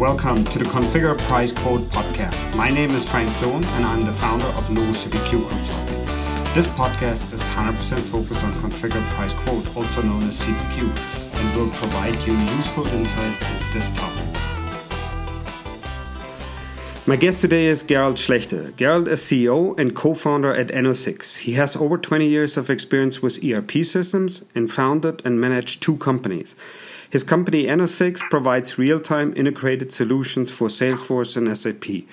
Welcome to the Configure Price Quote podcast. My name is Frank Sohn and I'm the founder of Novo CPQ Consulting. This podcast is 100% focused on Configure Price Quote, also known as CPQ, and will provide you useful insights into this topic. My guest today is Gerald Schlechter. Gerald is CEO and co founder at enosiX. He has over 20 years of experience with ERP systems and founded and managed two companies. His company enosiX provides real time integrated solutions for Salesforce and SAP.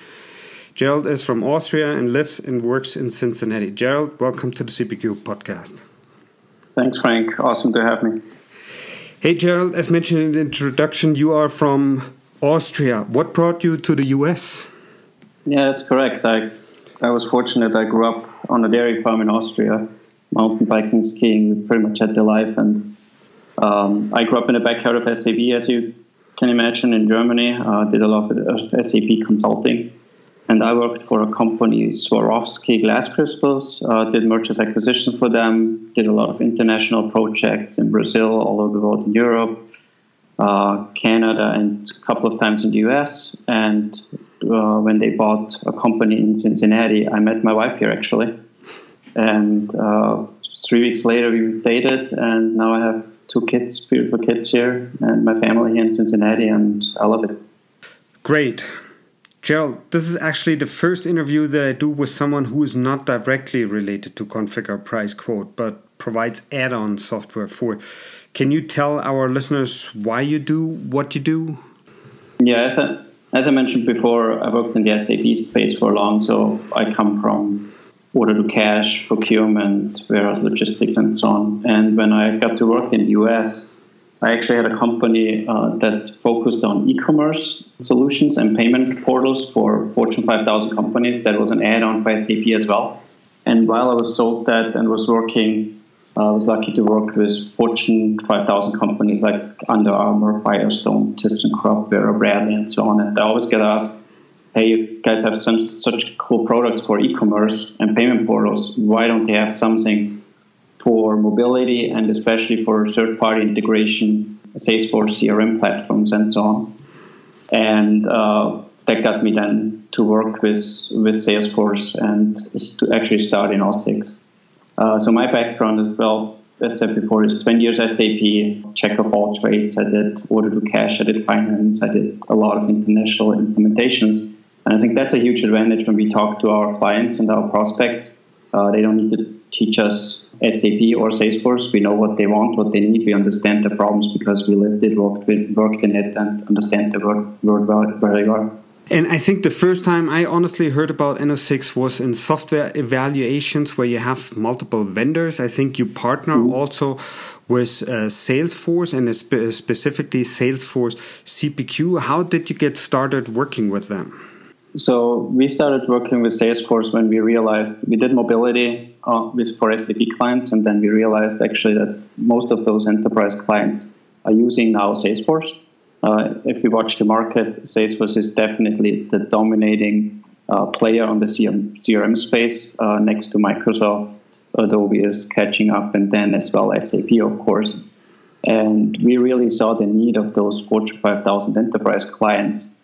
Gerald is from Austria and lives and works in Cincinnati. Gerald, welcome to the CPQ podcast. Thanks, Frank. Awesome to have me. Hey, Gerald, as mentioned in the introduction, you are from Austria. What brought you to the US? Yeah, that's correct. I, I was fortunate. I grew up on a dairy farm in Austria, mountain biking, skiing, pretty much had the life. And um, I grew up in the backyard of SAP, as you can imagine, in Germany. Uh, did a lot of SAP consulting. And I worked for a company, Swarovski Glass Crystals, uh, did mergers acquisition for them, did a lot of international projects in Brazil, all over the world in Europe, uh, Canada, and a couple of times in the US. And uh, when they bought a company in Cincinnati, I met my wife here actually. And uh, three weeks later, we dated, and now I have two kids, beautiful kids here, and my family here in Cincinnati, and I love it. Great. Gerald, this is actually the first interview that I do with someone who is not directly related to Configure Price Quote, but provides add on software for it. Can you tell our listeners why you do what you do? Yeah, as I, as I mentioned before, I worked in the SAP space for long, so I come from order to cash, procurement, warehouse logistics, and so on. And when I got to work in the US, I actually had a company uh, that focused on e-commerce solutions and payment portals for Fortune 5000 companies. That was an add-on by SAP as well. And while I was sold that and was working, uh, I was lucky to work with Fortune 5000 companies like Under Armour, Firestone, ThyssenKrupp, Vera Bradley, and so on. And I always get asked, hey, you guys have some, such cool products for e-commerce and payment portals. Why don't they have something for mobility and especially for third-party integration, Salesforce CRM platforms, and so on? And uh, that got me then to work with with Salesforce and to actually start in enosiX. Uh, so my background as well, as I said before, is 20 years SAP, check of all trades. I did order to cash, I did finance, I did a lot of international implementations. And I think that's a huge advantage when we talk to our clients and our prospects. Uh, they don't need to teach us SAP or Salesforce. We know what they want, what they need. We understand the problems because we lived it, worked, with, worked in it, and understand the world, world they are. And I think the first time I honestly heard about enosiX was in software evaluations where you have multiple vendors. I think you partner mm -hmm. also with uh, Salesforce and spe specifically Salesforce CPQ. How did you get started working with them? So we started working with Salesforce when we realized we did mobility uh, with for SAP clients, and then we realized actually that most of those enterprise clients are using now Salesforce. Uh, if you watch the market, Salesforce is definitely the dominating uh, player on the CRM, CRM space uh, next to Microsoft. Adobe is catching up, and then as well SAP, of course. And we really saw the need of those Fortune 5000 enterprise clients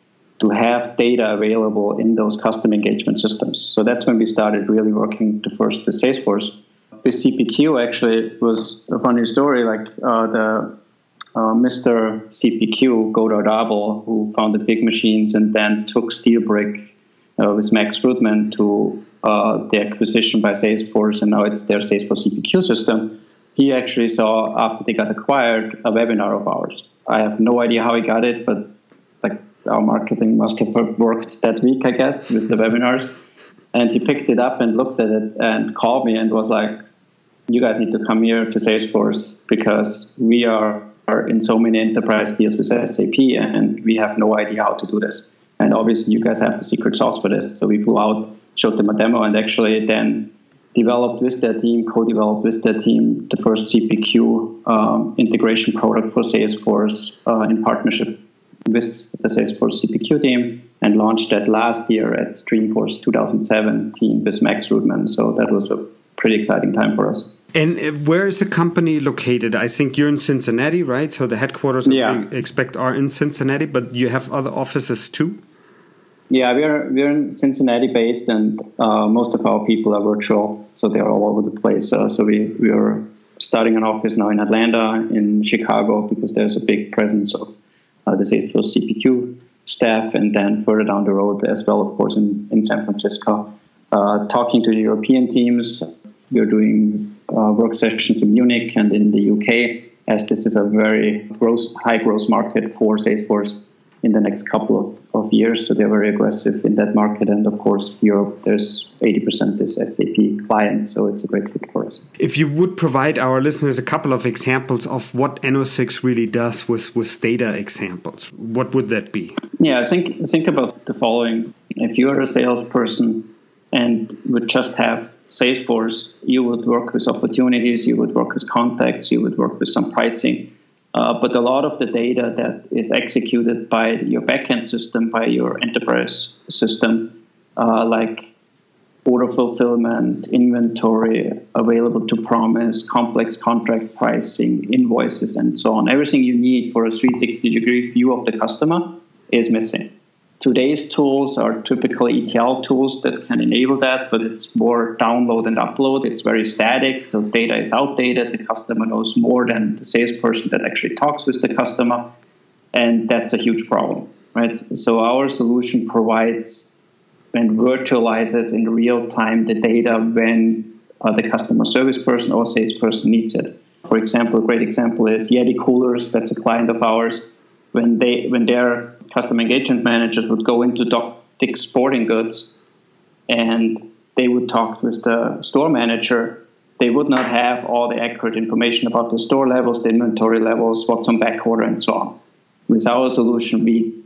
to have data available in those custom engagement systems. So that's when we started really working to first with Salesforce. With CPQ, actually, was a funny story. Like uh, the uh, Mr. CPQ, Godard Abel, who founded Big Machines and then took SteelBrick uh, with Max Rudman to uh, the acquisition by Salesforce, and now it's their Salesforce CPQ system. He actually saw after they got acquired a webinar of ours. I have no idea how he got it, but our marketing must have worked that week, I guess, with the webinars. And he picked it up and looked at it and called me and was like, "You guys need to come here to Salesforce because we are, are in so many enterprise deals with SAP and we have no idea how to do this. And obviously, you guys have the secret sauce for this." So we flew out, showed them a demo, and actually then developed with their team, co-developed with their team the first CPQ um, integration product for Salesforce uh, in partnership with the Salesforce CPQ team and launched that last year at Dreamforce 2017 with Max Rudman. So that was a pretty exciting time for us. And uh, where is the company located? I think you're in Cincinnati, right? So the headquarters yeah. we expect are in Cincinnati, but you have other offices too. Yeah, we're we're in Cincinnati based, and uh, most of our people are virtual, so they're all over the place. Uh, so we we are starting an office now in Atlanta, in Chicago, because there's a big presence of uh, the Salesforce CPQ staff, and then further down the road as well, of course, in in San Francisco. Uh, talking to the European teams, we're doing uh, work sessions in Munich and in the UK, as this is a very gross, high growth market for Salesforce in the next couple of, of years. So they're very aggressive in that market. And of course, Europe, there's 80% is SAP clients. So it's a great fit for us. If you would provide our listeners a couple of examples of what enosiX really does with, with data examples, what would that be? Yeah, think, think about the following. If you're a salesperson and would just have Salesforce, you would work with opportunities, you would work with contacts, you would work with some pricing uh, but a lot of the data that is executed by your backend system, by your enterprise system, uh, like order fulfillment, inventory, available to promise, complex contract pricing, invoices, and so on, everything you need for a 360 degree view of the customer is missing. Today's tools are typical ETL tools that can enable that, but it's more download and upload. It's very static, so data is outdated. The customer knows more than the salesperson that actually talks with the customer, and that's a huge problem, right? So our solution provides and virtualizes in real time the data when uh, the customer service person or salesperson needs it. For example, a great example is Yeti Coolers. That's a client of ours. When they when their customer engagement managers would go into Doc Dick's Sporting Goods and they would talk with the store manager. They would not have all the accurate information about the store levels, the inventory levels, what's on back order, and so on. With our solution, we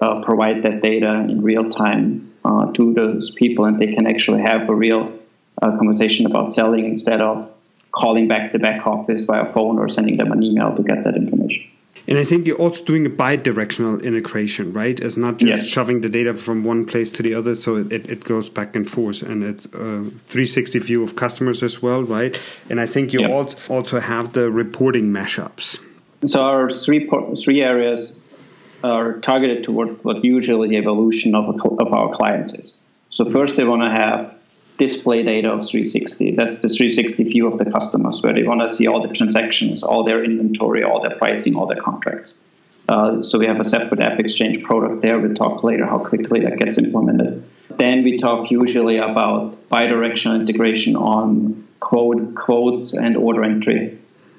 uh, provide that data in real time uh, to those people, and they can actually have a real uh, conversation about selling instead of calling back the back office via phone or sending them an email to get that information. And I think you're also doing a bi-directional integration, right? It's not just yes. shoving the data from one place to the other, so it, it goes back and forth, and it's uh, a 360 view of customers as well, right? And I think you yep. also also have the reporting mashups. So our three three areas are targeted toward what usually the evolution of, a, of our clients is. So first, they want to have display data of 360. That's the 360 view of the customers, where they want to see all the transactions, all their inventory, all their pricing, all their contracts. Uh, so we have a separate App Exchange product there. We'll talk later how quickly that gets implemented. Then we talk usually about bidirectional integration on quote, quotes and order entry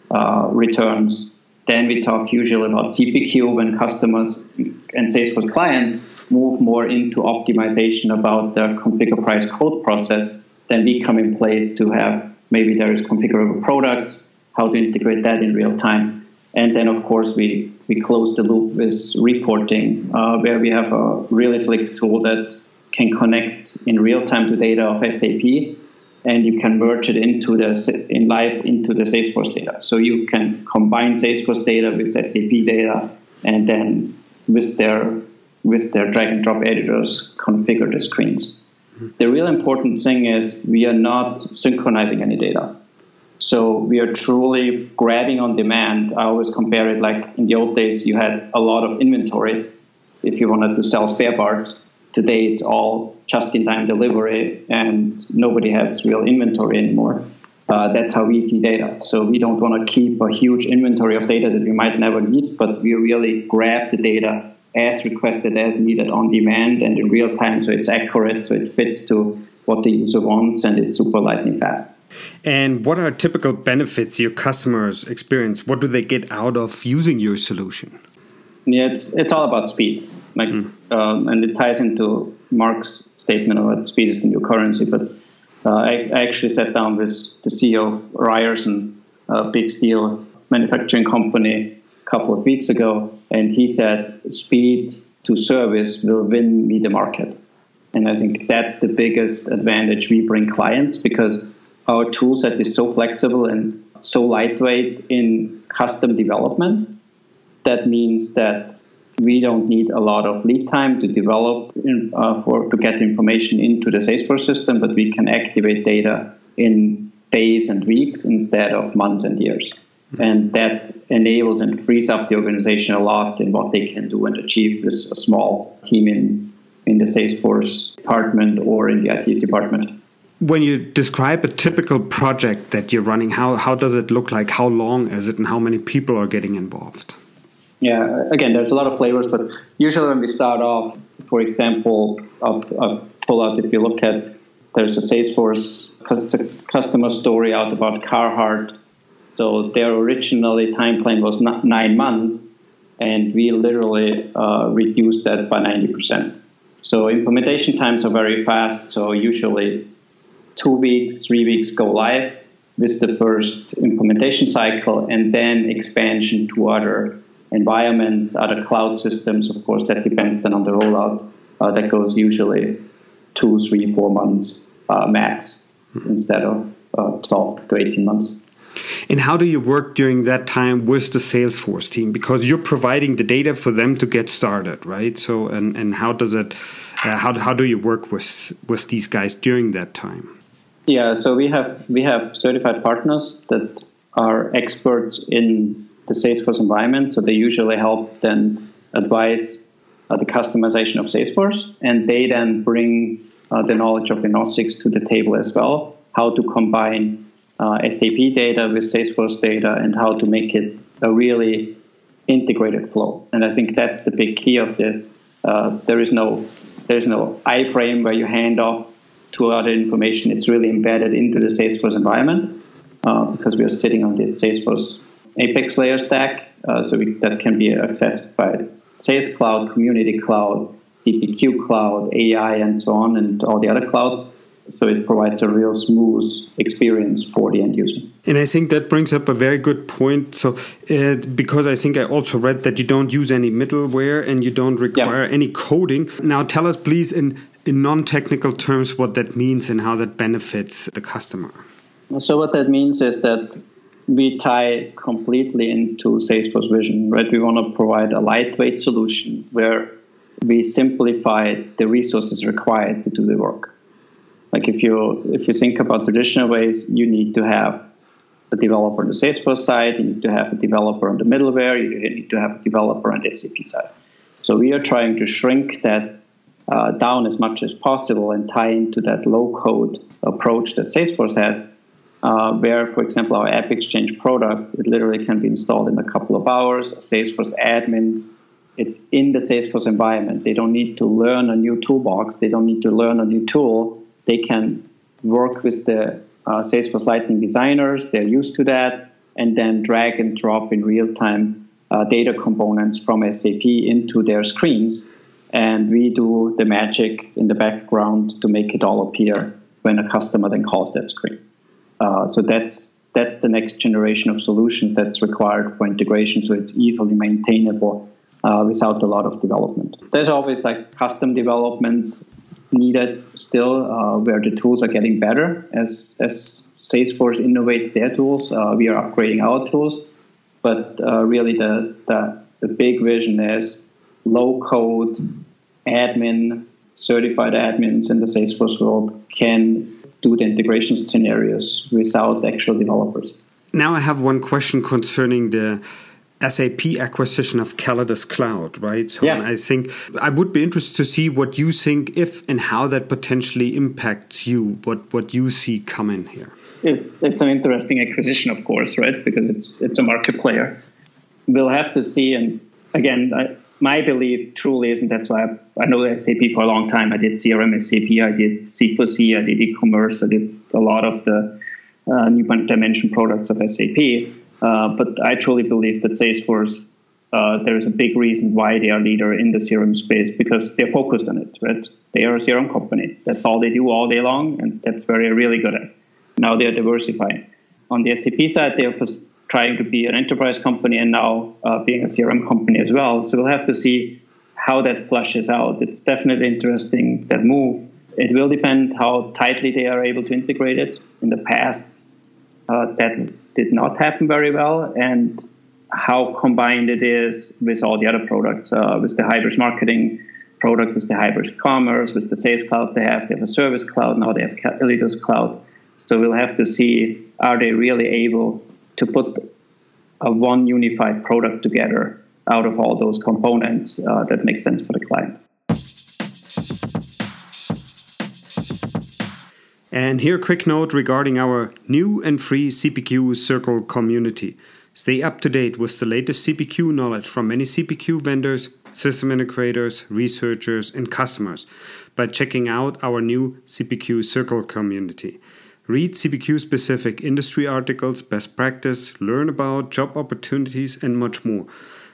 uh, returns. Then we talk usually about CPQ when customers and Salesforce clients move more into optimization about the configure price quote process, then we come in place to have maybe there is configurable products, how to integrate that in real time. And then, of course, we, we close the loop with reporting, uh, where we have a really slick tool that can connect in real time to data of SAP, and you can merge it into the in live into the Salesforce data. So you can combine Salesforce data with SAP data, and then with their with their drag and drop editors configure the screens. The real important thing is we are not synchronizing any data. So we are truly grabbing on demand. I always compare it like in the old days, you had a lot of inventory if you wanted to sell spare parts. Today, it's all just in time delivery, and nobody has real inventory anymore. Uh, that's how we see data. So we don't want to keep a huge inventory of data that we might never need, but we really grab the data as requested, as needed on demand and in real time, so it's accurate, so it fits to what the user wants, and it's super lightning fast. And what are typical benefits your customers experience? What do they get out of using your solution? Yeah, it's it's all about speed, like, mm. um, and it ties into Mark's statement about speed is the new currency. But uh, I, I, actually sat down with the CEO of Ryerson, a big steel manufacturing company, a couple of weeks ago, and he said, speed to service will win me the market. And I think that's the biggest advantage we bring clients because our tool set is so flexible and so lightweight in custom development. That means that we don't need a lot of lead time to develop in, uh, for to get information into the Salesforce system, but we can activate data in days and weeks instead of months and years. And that enables and frees up the organization a lot in what they can do and achieve with a small team in, in the Salesforce department or in the IT department. When you describe a typical project that you're running, how, how does it look like? How long is it and how many people are getting involved? Yeah, again, there's a lot of flavors, but usually when we start off, for example, I'll, I'll pull out if you look at there's a Salesforce customer story out about Carhartt. So their originally time plan was nine months, and we literally uh, reduced that by 90%. So implementation times are very fast. So usually two weeks, three weeks go live with the first implementation cycle, and then expansion to other environments, other cloud systems. Of course, that depends then on the rollout. Uh, that goes usually two, three, four months uh, max mm-hmm. instead of uh, 12 to 18 months. And how do you work during that time with the Salesforce team? Because you're providing the data for them to get started, right? So, and, and how does it, uh, how, how do you work with, with these guys during that time? Yeah, so we have we have certified partners that are experts in the Salesforce environment. So they usually help then advise uh, the customization of Salesforce, and they then bring uh, the knowledge of Enosix to the table as well. How to combine SAP data with Salesforce data, and how to make it a really integrated flow. And I think that's the big key of this. Uh, there is no there's no iframe where you hand off to other information. It's really embedded into the Salesforce environment uh, because we are sitting on the Salesforce Apex layer stack, uh, so we, that can be accessed by Sales Cloud, Community Cloud, CPQ Cloud, AI, and so on, and all the other clouds. So it provides a real smooth experience for the end user. And I think that brings up a very good point. So, uh, because I think I also read that you don't use any middleware and you don't require yeah. any coding. Now, tell us, please, in, in non technical terms, what that means and how that benefits the customer. So, what that means is that we tie completely into Salesforce vision, right? We want to provide a lightweight solution where we simplify the resources required to do the work. Like if you if you think about traditional ways, you need to have a developer on the Salesforce side, you need to have a developer on the middleware, you need to have a developer on the SAP side. So we are trying to shrink that uh, down as much as possible and tie into that low code approach that Salesforce has uh, where, for example, our App Exchange product, it literally can be installed in a couple of hours. A Salesforce admin, it's in the Salesforce environment. They don't need to learn a new toolbox. They don't need to learn a new tool. They can work with the uh, Salesforce Lightning designers. They're used to that, and then drag and drop in real time uh, data components from SAP into their screens. And we do the magic in the background to make it all appear when a customer then calls that screen. Uh, so that's that's the next generation of solutions that's required for integration, so it's easily maintainable uh, without a lot of development. There's always like custom development needed still, uh, where the tools are getting better as as Salesforce innovates their tools. Uh, we are upgrading our tools, but uh, really the, the the big vision is low code admin certified admins in the Salesforce world can do the integration scenarios without actual developers. Now I have one question concerning the SAP acquisition of Callidus Cloud, right? So yeah. I think I would be interested to see what you think, if and how that potentially impacts you, what what you see coming here. It, it's an interesting acquisition, of course, right? Because it's it's a market player. We'll have to see, and again, I, my belief truly is, and that's why I, I know SAP for a long time. I did CRM SAP, I did C4C, I did e-commerce, I did a lot of the uh, new dimension products of SAP. Uh, but I truly believe that Salesforce, uh, there is a big reason why they are leader in the CRM space because they're focused on it, right? They are a CRM company. That's all they do all day long, and that's where they're really good at. Now they're diversifying. On the SAP side, they're trying to be an enterprise company and now uh, being a CRM company as well. So we'll have to see how that flushes out. It's definitely interesting that move. It will depend how tightly they are able to integrate it. In the past, uh, that did not happen very well, and how combined it is with all the other products, uh, with the Hybris marketing product, with the Hybris commerce, with the sales cloud they have. They have a service cloud now. They have Callidus cloud. So we'll have to see are they really able to put a one unified product together out of all those components uh, that make sense for the client. And here, a quick note regarding our new and free CPQ Circle community. Stay up to date with the latest CPQ knowledge from many CPQ vendors, system integrators, researchers, and customers by checking out our new CPQ Circle community. Read CPQ specific industry articles, best practice, learn about job opportunities, and much more.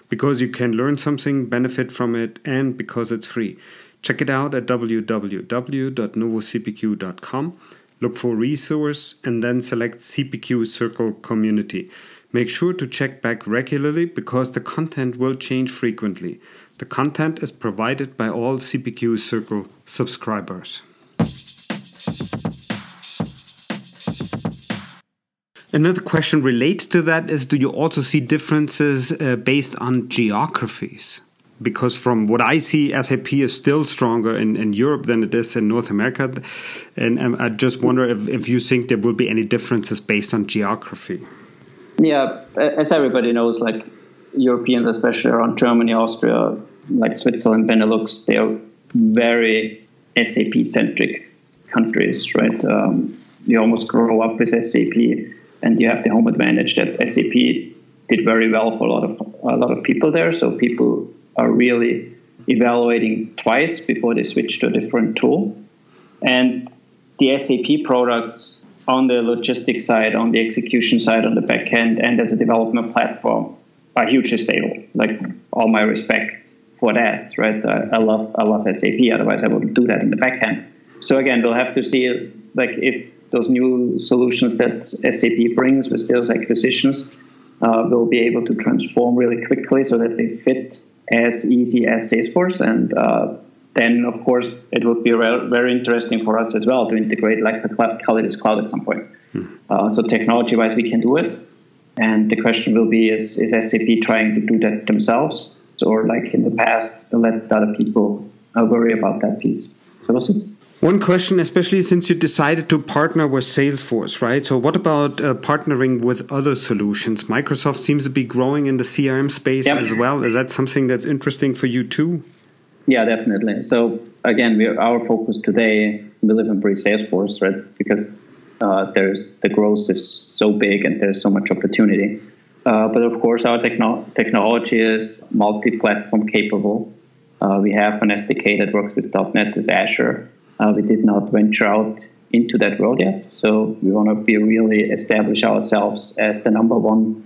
Because you can learn something, benefit from it, and because it's free. Check it out at www.novocpq.com. Look for resource and then select CPQ Circle Community. Make sure to check back regularly because the content will change frequently. The content is provided by all CPQ Circle subscribers. Another question related to that is Do you also see differences uh, based on geographies? Because from what I see, SAP is still stronger in, in Europe than it is in North America. And um, I just wonder if, if you think there will be any differences based on geography. Yeah, as everybody knows, like Europeans, especially around Germany, Austria, like Switzerland, Benelux, they are very SAP centric countries, right? Um, you almost grow up with SAP and you have the home advantage that SAP did very well for a lot of a lot of people there. So people are really evaluating twice before they switch to a different tool. And the SAP products on the logistics side, on the execution side, on the back end, and as a development platform are hugely stable. Like all my respect for that, right? I, I love I love SAP. Otherwise, I wouldn't do that in the back end. So again, we'll have to see like if those new solutions that SAP brings with those acquisitions uh, will be able to transform really quickly so that they fit as easy as Salesforce. And uh, then, of course, it would be re- very interesting for us as well to integrate like the cloud, Callidus Cloud at some point. Hmm. Uh, so technology-wise, we can do it. And the question will be: Is, is SAP trying to do that themselves, or like in the past, let other people uh, worry about that piece? So we'll see. One question, especially since you decided to partner with Salesforce, right? So, what about uh, partnering with other solutions? Microsoft seems to be growing in the CRM space yep. as well. Is that something that's interesting for you too? Yeah, definitely. So, again, we our focus today, we live and breathe Salesforce, right? Because uh, there's the growth is so big and there's so much opportunity. Uh, but of course, our techno- technology is multi-platform capable. Uh, we have an SDK that works with .NET, with Azure, uh, we did not venture out into that world yet. So we want to be really establish ourselves as the number one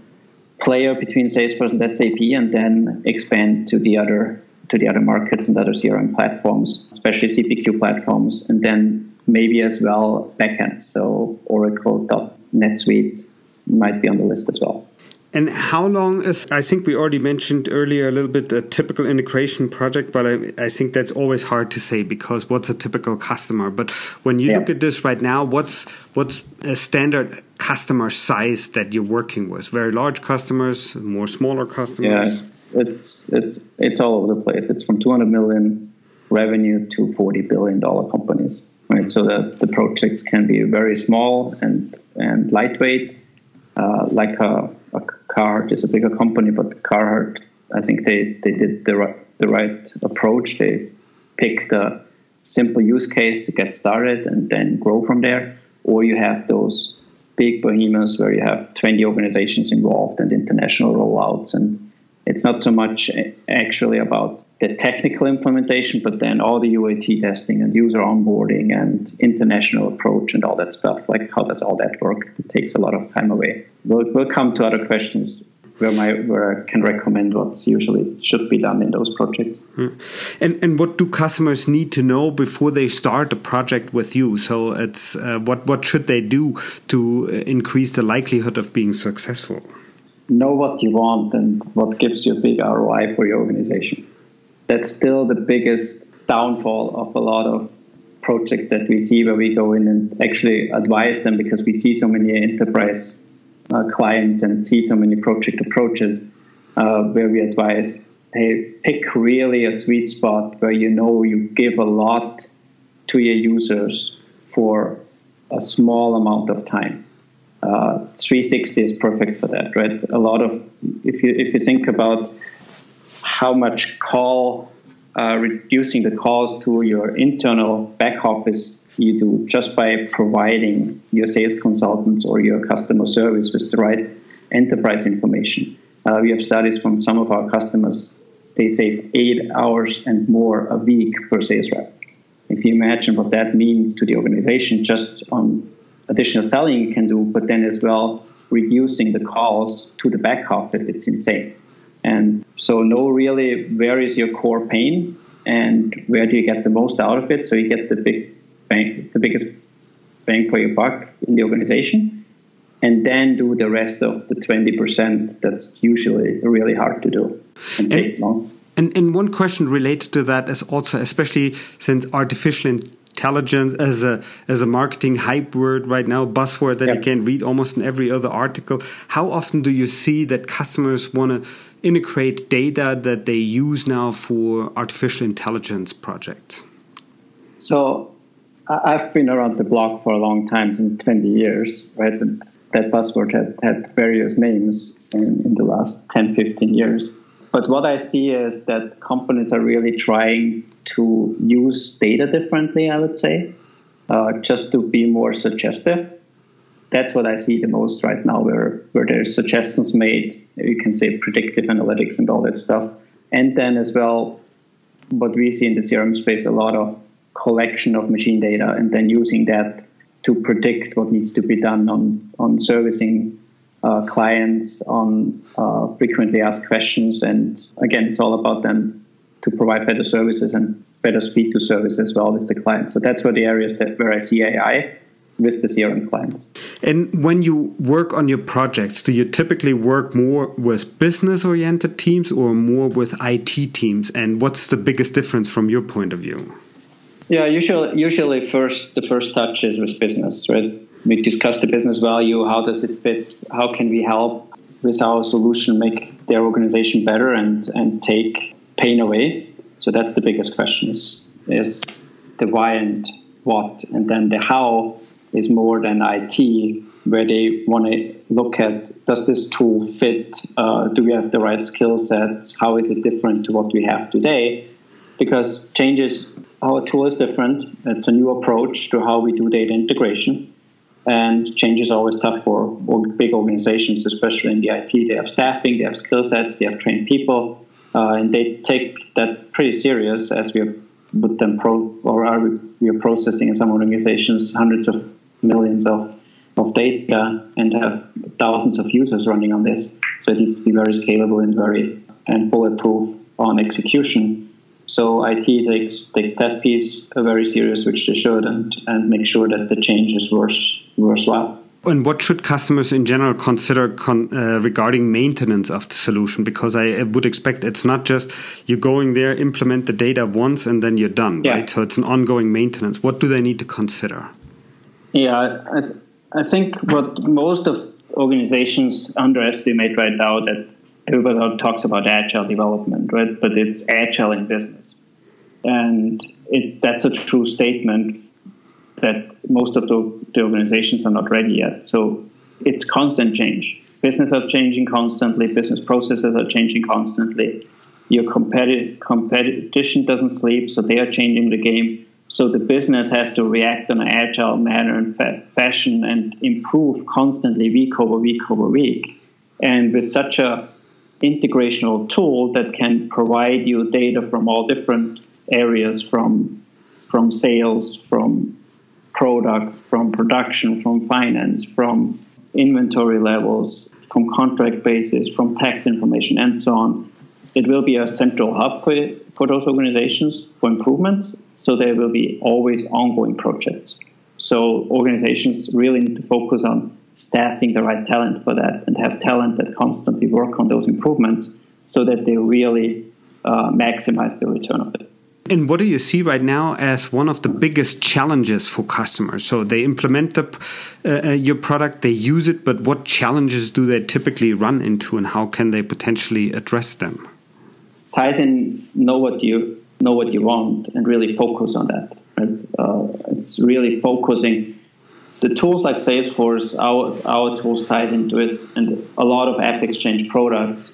player between Salesforce and SAP, and then expand to the other to the other markets and other CRM platforms, especially CPQ platforms, and then maybe as well backend. So Oracle, NetSuite might be on the list as well. And how long is, I think we already mentioned earlier a little bit a typical integration project, but I, I think that's always hard to say because what's a typical customer? But when you yeah. look at this right now, what's, what's a standard customer size that you're working with? Very large customers, more smaller customers? Yeah, it's, it's, it's all over the place. It's from 200 million revenue to $40 billion companies, right? So that the projects can be very small and, and lightweight, uh, like a Carhartt is a bigger company, but Carhartt, I think they, they did the right, the right approach. They picked a simple use case to get started and then grow from there. Or you have those big behemoths where you have 20 organizations involved and international rollouts. And it's not so much actually about the technical implementation, but then all the UAT testing and user onboarding and international approach and all that stuff. Like, how does all that work? It takes a lot of time away. We'll, we'll come to other questions where my where I can recommend what's usually should be done in those projects. Hmm. And and what do customers need to know before they start a project with you? So it's uh, what what should they do to uh, increase the likelihood of being successful? Know what you want and what gives you a big ROI for your organization that's still the biggest downfall of a lot of projects that we see where we go in and actually advise them because we see so many enterprise uh, clients and see so many project approaches uh, where we advise hey pick really a sweet spot where you know you give a lot to your users for a small amount of time. Uh, 360 is perfect for that, right? A lot of if you if you think about how much call uh, reducing the calls to your internal back office you do just by providing your sales consultants or your customer service with the right enterprise information. Uh, we have studies from some of our customers. They save eight hours and more a week per sales rep. If you imagine what that means to the organization, just on additional selling you can do, but then as well reducing the calls to the back office, it's insane. And so know really where is your core pain and where do you get the most out of it. So you get the big bang, the biggest bang for your buck in the organization, and then do the rest of the twenty percent. That's usually really hard to do and, and takes long. And, and one question related to that is also, especially since artificial intelligence as a as a marketing hype word right now, buzzword that you can read almost in every other article. How often do you see that customers want to integrate data that they use now for artificial intelligence projects? So I've been around the block for a long time, since 20 years, right? That buzzword had, had various names in, in the last 10, 15 years. But what I see is that companies are really trying to use data differently, I would say, uh, just to be more suggestive. That's what I see the most right now, where, where there's suggestions made. You can say predictive analytics and all that stuff. And then as well, what we see in the CRM space, a lot of collection of machine data and then using that to predict what needs to be done on, on servicing uh, clients, on uh, frequently asked questions. And again, it's all about them to provide better services and better speed to service as well with the client. So that's where the areas that where I see AI with the CRM clients. And when you work on your projects, do you typically work more with business oriented teams or more with IT teams? And what's the biggest difference from your point of view? Yeah, usually, usually first the first touch is with business, right? We discuss the business value. How does it fit? How can we help with our solution make their organization better and and take pain away? So that's the biggest question: is, is the why and what, and then the how is more than IT, where they want to look at does this tool fit? Uh, do we have the right skill sets? How is it different to what we have today? Because changes our tool is different. It's a new approach to how we do data integration. And change is always tough for big organizations, especially in the IT. They have staffing, they have skill sets, they have trained people, uh, and they take that pretty serious as we put them pro or are we, we are processing in some organizations hundreds of millions of, of data and have thousands of users running on this. So it needs to be very scalable and very and bulletproof on execution. So IT takes takes that piece very serious, which they should, and and make sure that the change is worth, worthwhile. And what should customers in general consider con uh, regarding maintenance of the solution? Because I, would expect it's not just you're going there, implement the data once, and then you're done, yeah. right? So it's an ongoing maintenance. What do they need to consider? Yeah, I, I think what most of organizations underestimate right now that everybody talks about agile development, right? But it's agile in business, and it, that's a true statement that most of the, the organizations are not ready yet. So it's constant change. Business are changing constantly. Business processes are changing constantly. Your competi- competition doesn't sleep, so they are changing the game. So the business has to react in an agile manner and fa- fashion and improve constantly, week over week over week. And with such a integrational tool that can provide you data from all different areas from from sales from product from production from finance from inventory levels from contract basis from tax information and so on. It will be a central hub for, for those organizations for improvements so there will be always ongoing projects. So organizations really need to focus on staffing the right talent for that and have talent that constantly work on those improvements so that they really uh, maximize the return of it. And what do you see right now as one of the biggest challenges for customers? So they implement the, uh, uh, your product, they use it, but what challenges do they typically run into, and how can they potentially address them? Tyson, know what you know what you want, and really focus on that. Right? Uh, it's really focusing the tools like Salesforce, our, our tools tied into it, and a lot of app exchange products,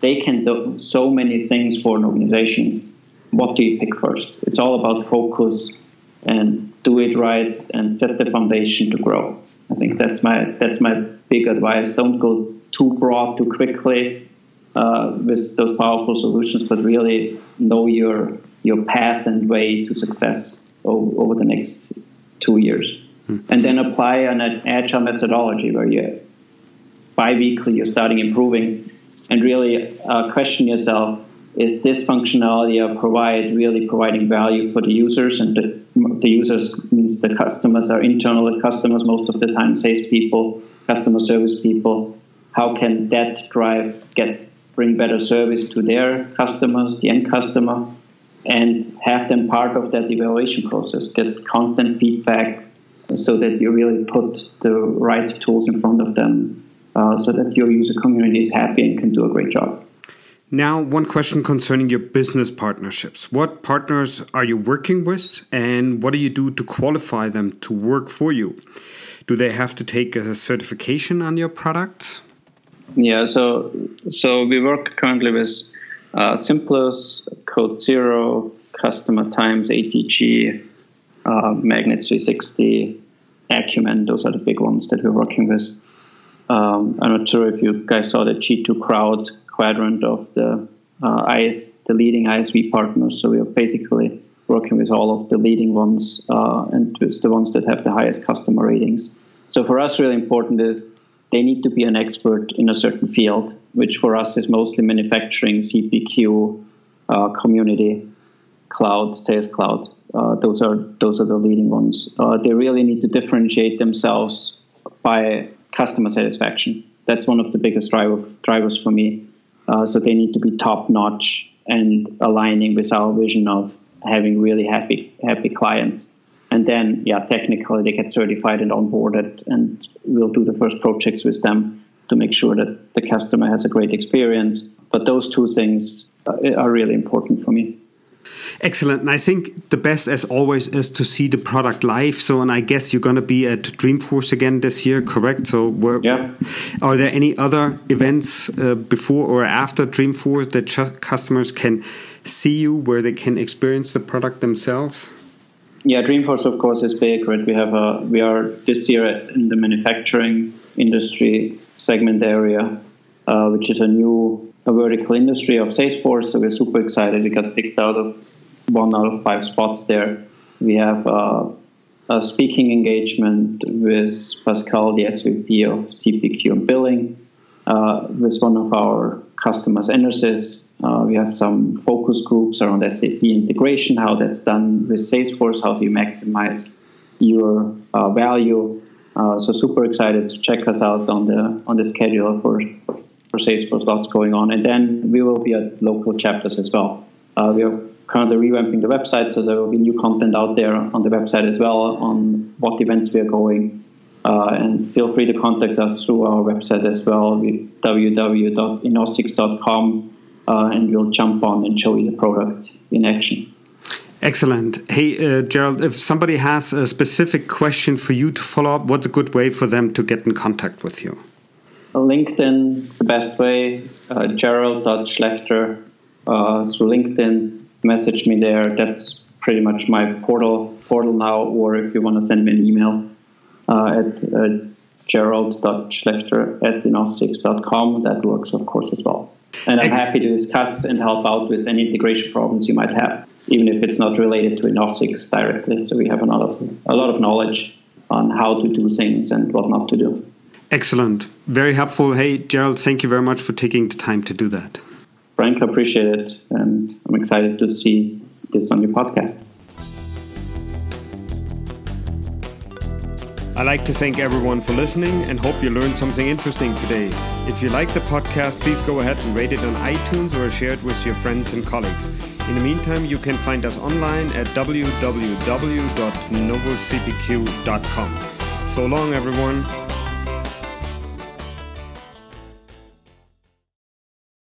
they can do so many things for an organization. What do you pick first? It's all about focus and do it right and set the foundation to grow. I think that's my that's my big advice. Don't go too broad too quickly uh, with those powerful solutions, but really know your your path and way to success over, over the next two years and then apply an agile methodology where you bi-weekly you're starting improving. And really uh, question yourself is this functionality I provide really providing value for the users? And the, the users means the customers are internal customers most of the time sales people customer service people. How can that drive get bring better service to their customers the end customer? And have them part of that evaluation process get constant feedback so that you really put the right tools in front of them uh, so that your user community is happy and can do a great job. Now, one question concerning your business partnerships. What partners are you working with, and what do you do to qualify them to work for you? Do they have to take a certification on your product? Yeah, so so we work currently with uh, Simplus, Code Zero, Customer Times, ATG, uh, Magnets 360, Acumen. Those are the big ones that we're working with. Um, I'm not sure if you guys saw the G2 Crowd quadrant of the uh, IS, the leading ISV partners. So we are basically working with all of the leading ones uh, and with the ones that have the highest customer ratings. So for us, really important is they need to be an expert in a certain field, which for us is mostly manufacturing, CPQ, uh, community, cloud, sales cloud. Uh, those are those are the leading ones. Uh, they really need to differentiate themselves by customer satisfaction. That's one of the biggest driver, drivers for me. Uh, so they need to be top notch and aligning with our vision of having really happy happy clients. And then, yeah, technically they get certified and onboarded, and we'll do the first projects with them to make sure that the customer has a great experience. But those two things uh, are really important for me. Excellent. And I think the best, as always, is to see the product live. So, and I guess you're going to be at Dreamforce again this year, correct? So, were, yeah. are there any other events uh, before or after Dreamforce that customers can see you where they can experience the product themselves? Yeah, Dreamforce, of course, is big, right? We have a, we are this year in the manufacturing industry segment area, uh, which is a new a vertical industry of Salesforce. So we're super excited. We got picked out of one out of five spots there. We have uh, a speaking engagement with Pascal, the SVP of CPQ and billing, uh, with one of our customers, Enersys. Uh, we have some focus groups around SAP integration, how that's done with Salesforce, how do you maximize your uh, value. Uh, so super excited to check us out on the on the schedule for for Salesforce lots going on. And then we will be at local chapters as well. Uh, we are currently revamping the website, so there will be new content out there on the website as well on what events we are going. Uh, and feel free to contact us through our website as well, www.enosix.com, uh, and we'll jump on and show you the product in action. Excellent. Hey, uh, Gerald, if somebody has a specific question for you to follow up, what's a good way for them to get in contact with you? LinkedIn, the best way. Uh, Gerald.schlechter uh, through LinkedIn. Message me there. That's pretty much my portal portal now. Or if you want to send me an email uh, at uh, gerald.schlechter at enosix.com, that works, of course, as well. And I'm happy to discuss and help out with any integration problems you might have, even if it's not related to enosiX directly. So we have a lot of a lot of knowledge on how to do things and what not to do. Excellent. Very helpful. Hey, Gerald, thank you very much for taking the time to do that. Frank, I appreciate it. And I'm excited to see this on your podcast. I'd like to thank everyone for listening and hope you learned something interesting today. If you like the podcast, please go ahead and rate it on iTunes or share it with your friends and colleagues. In the meantime, you can find us online at www.novocpq.com. So long, everyone.